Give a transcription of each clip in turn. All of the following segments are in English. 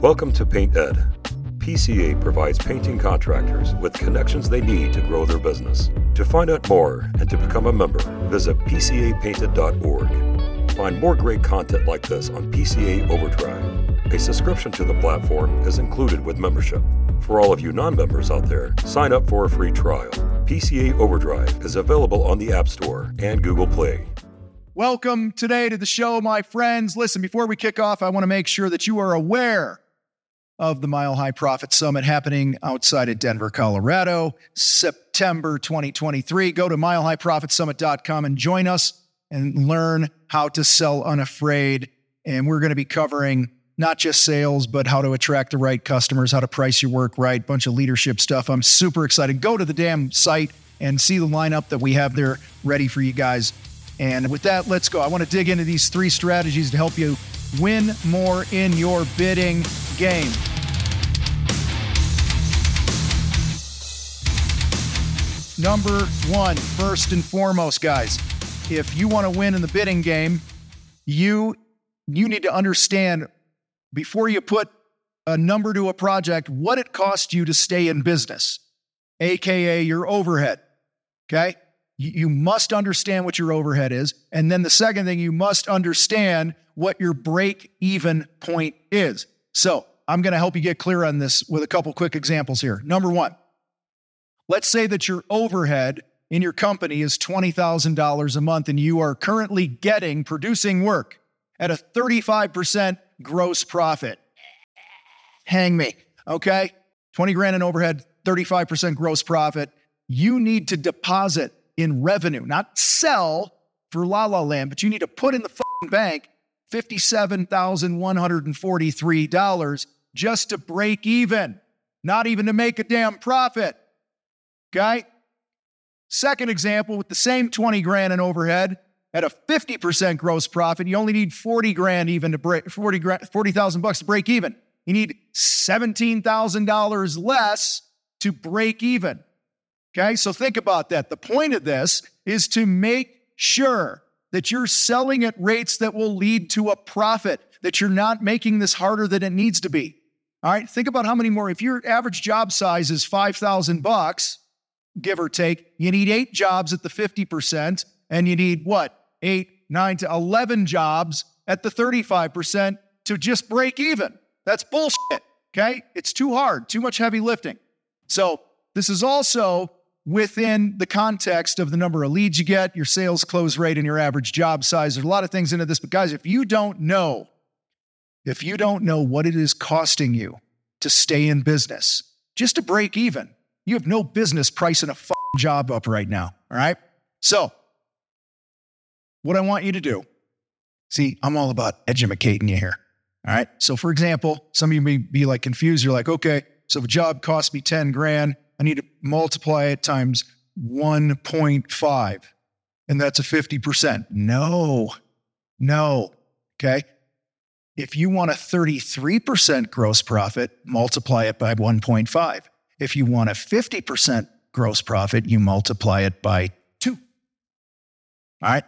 Welcome to Painted. PCA provides painting contractors with connections they need to grow their business. To find out more and to become a member, visit PCAPainted.org. Find more great content like this on PCA Overdrive. A subscription to the platform is included with membership. For all of you non members out there, sign up for a free trial. PCA Overdrive is available on the App Store and Google Play. Welcome today to the show, my friends. Listen, before we kick off, I want to make sure that you are aware of the Mile High Profit Summit happening outside of Denver, Colorado, September 2023. Go to milehighprofitsummit.com and join us and learn how to sell unafraid. And we're going to be covering not just sales, but how to attract the right customers, how to price your work right, bunch of leadership stuff. I'm super excited. Go to the damn site and see the lineup that we have there ready for you guys. And with that, let's go. I want to dig into these three strategies to help you win more in your bidding game. Number one, first and foremost, guys, if you want to win in the bidding game, you you need to understand before you put a number to a project what it costs you to stay in business, aka your overhead. Okay? You must understand what your overhead is. And then the second thing, you must understand what your break even point is. So I'm going to help you get clear on this with a couple quick examples here. Number one, let's say that your overhead in your company is $20,000 a month and you are currently getting producing work at a 35% gross profit. Hang me, okay? 20 grand in overhead, 35% gross profit. You need to deposit in revenue, not sell for La La Land, but you need to put in the bank $57,143 just to break even, not even to make a damn profit. Okay? Second example with the same 20 grand in overhead at a 50% gross profit, you only need 40 grand even to break 40 grand 40,000 bucks to break even. You need $17,000 less to break even. Okay, so think about that. The point of this is to make sure that you're selling at rates that will lead to a profit, that you're not making this harder than it needs to be. All right, think about how many more. If your average job size is 5,000 bucks, give or take, you need eight jobs at the 50%, and you need what? Eight, nine to 11 jobs at the 35% to just break even. That's bullshit. Okay, it's too hard, too much heavy lifting. So, this is also within the context of the number of leads you get, your sales close rate, and your average job size. There's a lot of things into this, but guys, if you don't know, if you don't know what it is costing you to stay in business, just to break even, you have no business pricing a job up right now. All right. So, what I want you to do, see, I'm all about educating you here. All right. So, for example, some of you may be like confused. You're like, okay, so if a job costs me 10 grand, I need to multiply it times 1.5, and that's a 50%. No, no. Okay. If you want a 33% gross profit, multiply it by 1.5. If you want a 50% gross profit, you multiply it by two. All right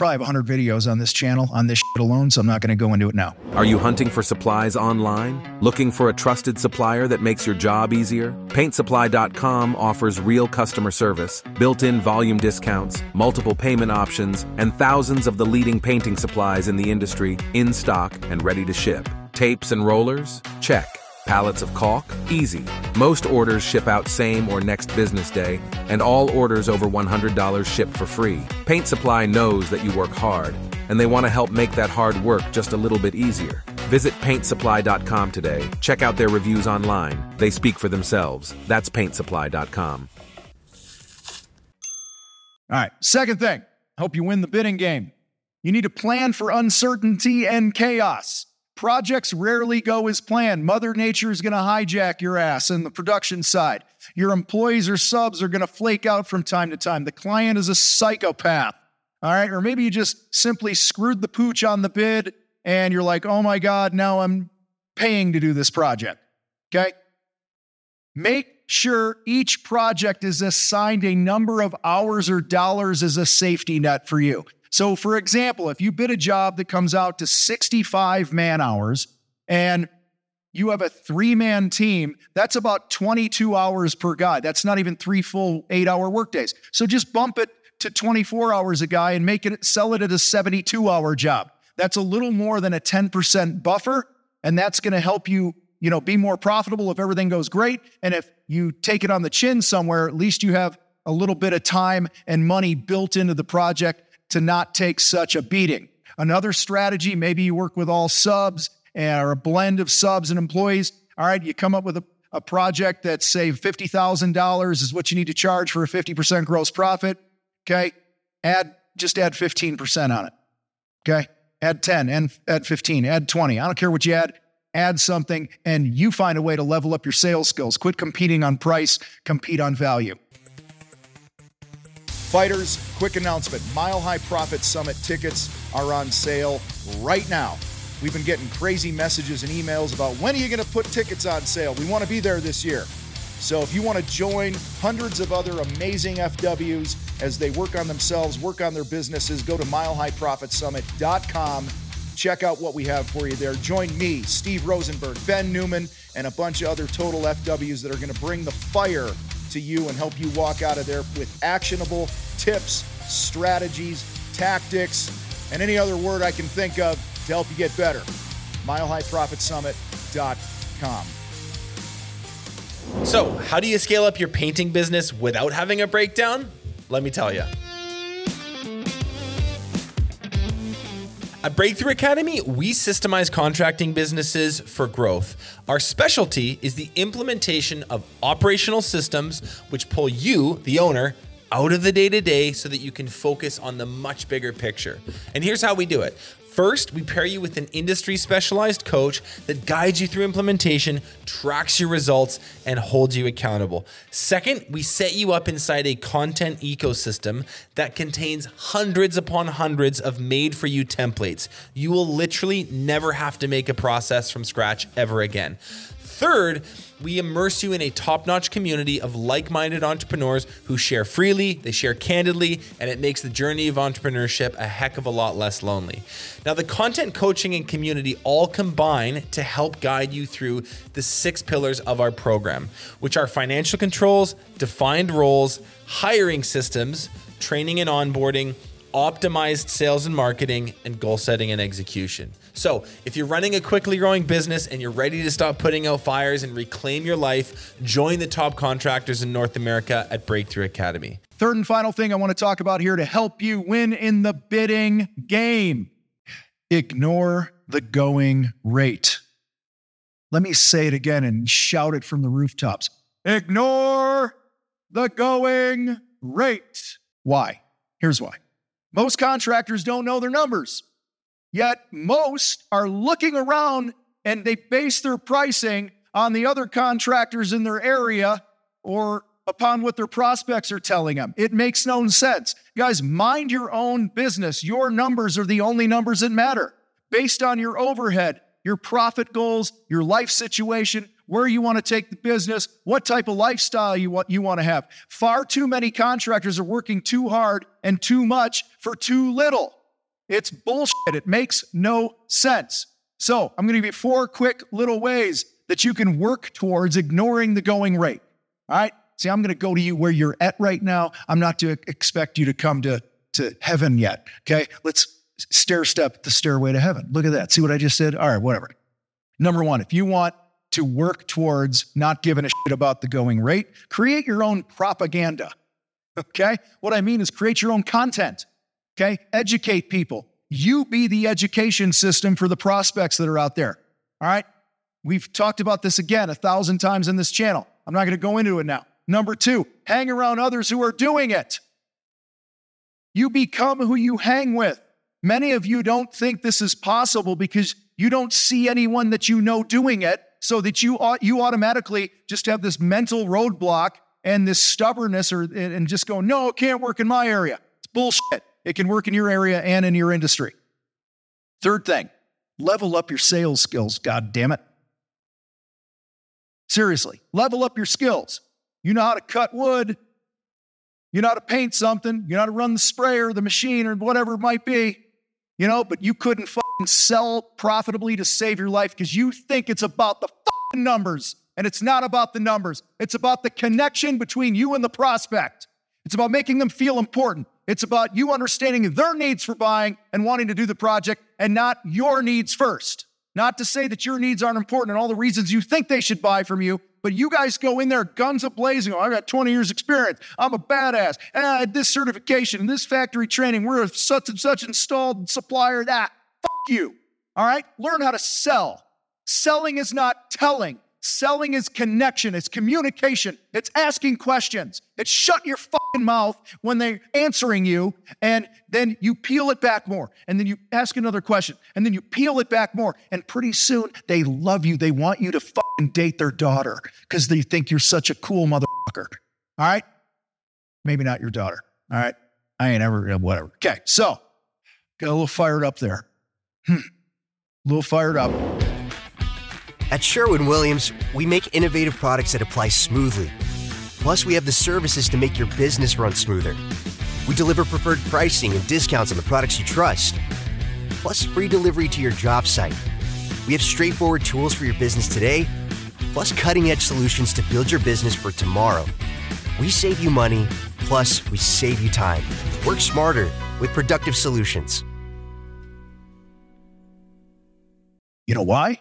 probably have 100 videos on this channel on this shit alone, so I'm not going to go into it now. Are you hunting for supplies online? Looking for a trusted supplier that makes your job easier? PaintSupply.com offers real customer service, built in volume discounts, multiple payment options, and thousands of the leading painting supplies in the industry in stock and ready to ship. Tapes and rollers? Check. Pallets of caulk? Easy. Most orders ship out same or next business day, and all orders over $100 ship for free. Paint Supply knows that you work hard, and they want to help make that hard work just a little bit easier. Visit paintsupply.com today. Check out their reviews online. They speak for themselves. That's paintsupply.com. All right, second thing, hope you win the bidding game. You need to plan for uncertainty and chaos. Projects rarely go as planned. Mother Nature is going to hijack your ass on the production side. Your employees or subs are going to flake out from time to time. The client is a psychopath. All right. Or maybe you just simply screwed the pooch on the bid and you're like, oh my God, now I'm paying to do this project. Okay. Make sure each project is assigned a number of hours or dollars as a safety net for you. So, for example, if you bid a job that comes out to 65 man hours and you have a three man team, that's about 22 hours per guy. That's not even three full eight hour workdays. So just bump it to 24 hours a guy and make it sell it at a 72 hour job. That's a little more than a 10% buffer. And that's going to help you, you know, be more profitable if everything goes great. And if you take it on the chin somewhere, at least you have a little bit of time and money built into the project to not take such a beating. Another strategy, maybe you work with all subs eh, or a blend of subs and employees. All right, you come up with a, a project that's say $50,000 is what you need to charge for a 50% gross profit. Okay. Add, just add 15% on it. Okay. Add 10 and add 15, add 20. I don't care what you add. Add something and you find a way to level up your sales skills. Quit competing on price, compete on value. Fighters, quick announcement Mile High Profit Summit tickets are on sale right now. We've been getting crazy messages and emails about when are you going to put tickets on sale? We want to be there this year. So if you want to join hundreds of other amazing FWs as they work on themselves, work on their businesses, go to milehighprofitsummit.com. Check out what we have for you there. Join me, Steve Rosenberg, Ben Newman, and a bunch of other total FWs that are going to bring the fire to you and help you walk out of there with actionable tips, strategies, tactics, and any other word I can think of to help you get better. MileHighProfitSummit.com. So, how do you scale up your painting business without having a breakdown? Let me tell you. At Breakthrough Academy, we systemize contracting businesses for growth. Our specialty is the implementation of operational systems which pull you, the owner, out of the day to day so that you can focus on the much bigger picture. And here's how we do it First, we pair you with an industry specialized coach that guides you through implementation, tracks your results, and holds you accountable. Second, we set you up inside a content ecosystem that contains hundreds upon hundreds of made for you templates. You will literally never have to make a process from scratch ever again. Third, we immerse you in a top notch community of like minded entrepreneurs who share freely, they share candidly, and it makes the journey of entrepreneurship a heck of a lot less lonely. Now, the content coaching and community all combine to help guide you through the six pillars of our program, which are financial controls, defined roles, hiring systems, training and onboarding optimized sales and marketing, and goal setting and execution. So, if you're running a quickly growing business and you're ready to stop putting out fires and reclaim your life, join the top contractors in North America at Breakthrough Academy. Third and final thing I want to talk about here to help you win in the bidding game ignore the going rate. Let me say it again and shout it from the rooftops. Ignore the going rate. Why? Here's why. Most contractors don't know their numbers. Yet most are looking around and they base their pricing on the other contractors in their area or upon what their prospects are telling them. It makes no sense. Guys, mind your own business. Your numbers are the only numbers that matter based on your overhead, your profit goals, your life situation, where you want to take the business, what type of lifestyle you want, you want to have. Far too many contractors are working too hard and too much for too little. It's bullshit. It makes no sense. So, I'm going to give you four quick little ways that you can work towards ignoring the going rate. All right? See, I'm going to go to you where you're at right now. I'm not to expect you to come to, to heaven yet. Okay? Let's stair step the stairway to heaven. Look at that. See what I just said? All right, whatever. Number one, if you want to work towards not giving a shit about the going rate. Create your own propaganda. Okay? What I mean is create your own content. Okay? Educate people. You be the education system for the prospects that are out there. All right? We've talked about this again a thousand times in this channel. I'm not going to go into it now. Number two, hang around others who are doing it. You become who you hang with. Many of you don't think this is possible because you don't see anyone that you know doing it so that you you automatically just have this mental roadblock and this stubbornness or and just go, no, it can't work in my area. It's bullshit. It can work in your area and in your industry. Third thing, level up your sales skills, god damn it. Seriously, level up your skills. You know how to cut wood, you know how to paint something, you know how to run the sprayer, the machine, or whatever it might be, you know, but you couldn't fucking sell profitably to save your life because you think it's about the numbers. And it's not about the numbers, it's about the connection between you and the prospect. It's about making them feel important. It's about you understanding their needs for buying and wanting to do the project and not your needs first. Not to say that your needs aren't important and all the reasons you think they should buy from you, but you guys go in there guns a blazing. Oh, I got 20 years experience. I'm a badass. And I had this certification and this factory training. We're a such and such installed supplier. That fuck you. All right? Learn how to sell. Selling is not telling. Selling is connection, it's communication, it's asking questions. It's shut your mouth when they're answering you, and then you peel it back more. And then you ask another question, and then you peel it back more. And pretty soon they love you. They want you to fucking date their daughter because they think you're such a cool motherfucker. All right? Maybe not your daughter. All right? I ain't ever, whatever. Okay, so got a little fired up there. Hmm. A little fired up. At Sherwin Williams, we make innovative products that apply smoothly. Plus, we have the services to make your business run smoother. We deliver preferred pricing and discounts on the products you trust. Plus, free delivery to your job site. We have straightforward tools for your business today, plus cutting edge solutions to build your business for tomorrow. We save you money, plus, we save you time. Work smarter with productive solutions. You know why?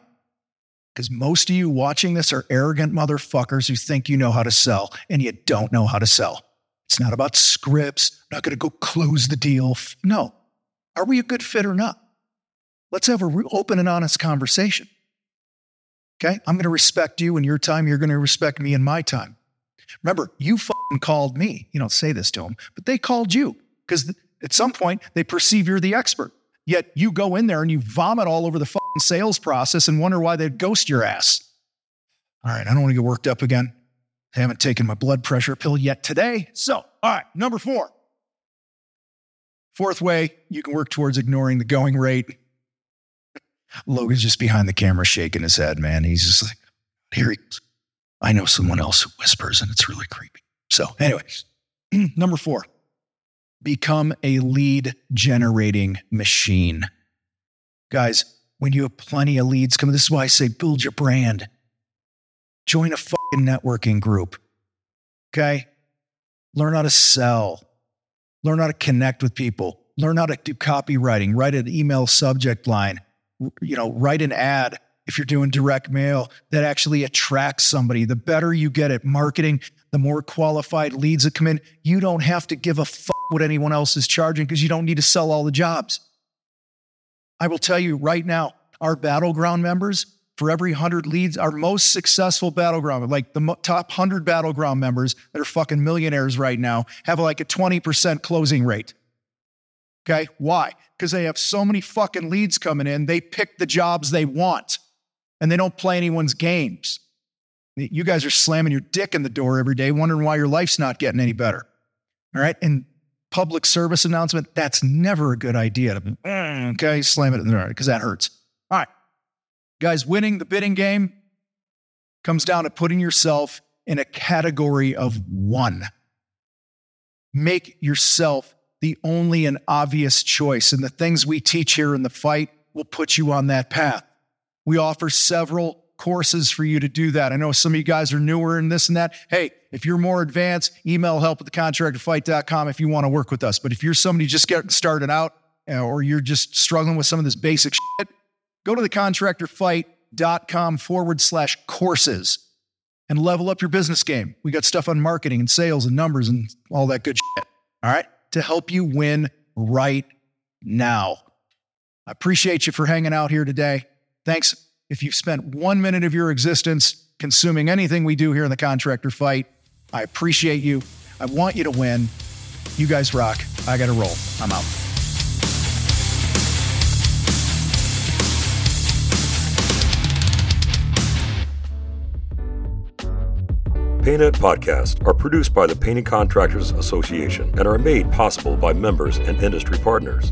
Because most of you watching this are arrogant motherfuckers who think you know how to sell and you don't know how to sell. It's not about scripts, I'm not going to go close the deal. No. Are we a good fit or not? Let's have an open and honest conversation. Okay? I'm going to respect you in your time. You're going to respect me in my time. Remember, you called me. You don't say this to them, but they called you because at some point they perceive you're the expert. Yet you go in there and you vomit all over the sales process and wonder why they'd ghost your ass. All right, I don't want to get worked up again. I haven't taken my blood pressure pill yet today. So, all right, number four. Fourth way you can work towards ignoring the going rate. Logan's just behind the camera shaking his head, man. He's just like, here he I know someone else who whispers and it's really creepy. So, anyways, number four, become a lead generating machine. Guys, when you have plenty of leads coming, this is why I say build your brand. Join a fucking networking group. Okay? Learn how to sell. Learn how to connect with people. Learn how to do copywriting. Write an email subject line. You know, write an ad if you're doing direct mail that actually attracts somebody. The better you get at marketing, the more qualified leads that come in. You don't have to give a fuck what anyone else is charging because you don't need to sell all the jobs. I will tell you right now, our battleground members, for every 100 leads, our most successful battleground, like the top 100 battleground members that are fucking millionaires right now, have like a 20% closing rate. Okay. Why? Because they have so many fucking leads coming in, they pick the jobs they want and they don't play anyone's games. You guys are slamming your dick in the door every day, wondering why your life's not getting any better. All right. And public service announcement, that's never a good idea. To, mm, okay, slam it in there because that hurts. All right. Guys, winning the bidding game comes down to putting yourself in a category of one. Make yourself the only and obvious choice. And the things we teach here in the fight will put you on that path. We offer several courses for you to do that. I know some of you guys are newer in this and that. Hey, if you're more advanced, email help at thecontractorfight.com if you want to work with us. But if you're somebody just getting started out or you're just struggling with some of this basic shit, go to thecontractorfight.com forward slash courses and level up your business game. We got stuff on marketing and sales and numbers and all that good shit. All right. To help you win right now. I appreciate you for hanging out here today. Thanks if you've spent one minute of your existence consuming anything we do here in the contractor fight. I appreciate you. I want you to win. You guys rock. I got to roll. I'm out. Painted podcasts are produced by the Painting Contractors Association and are made possible by members and industry partners.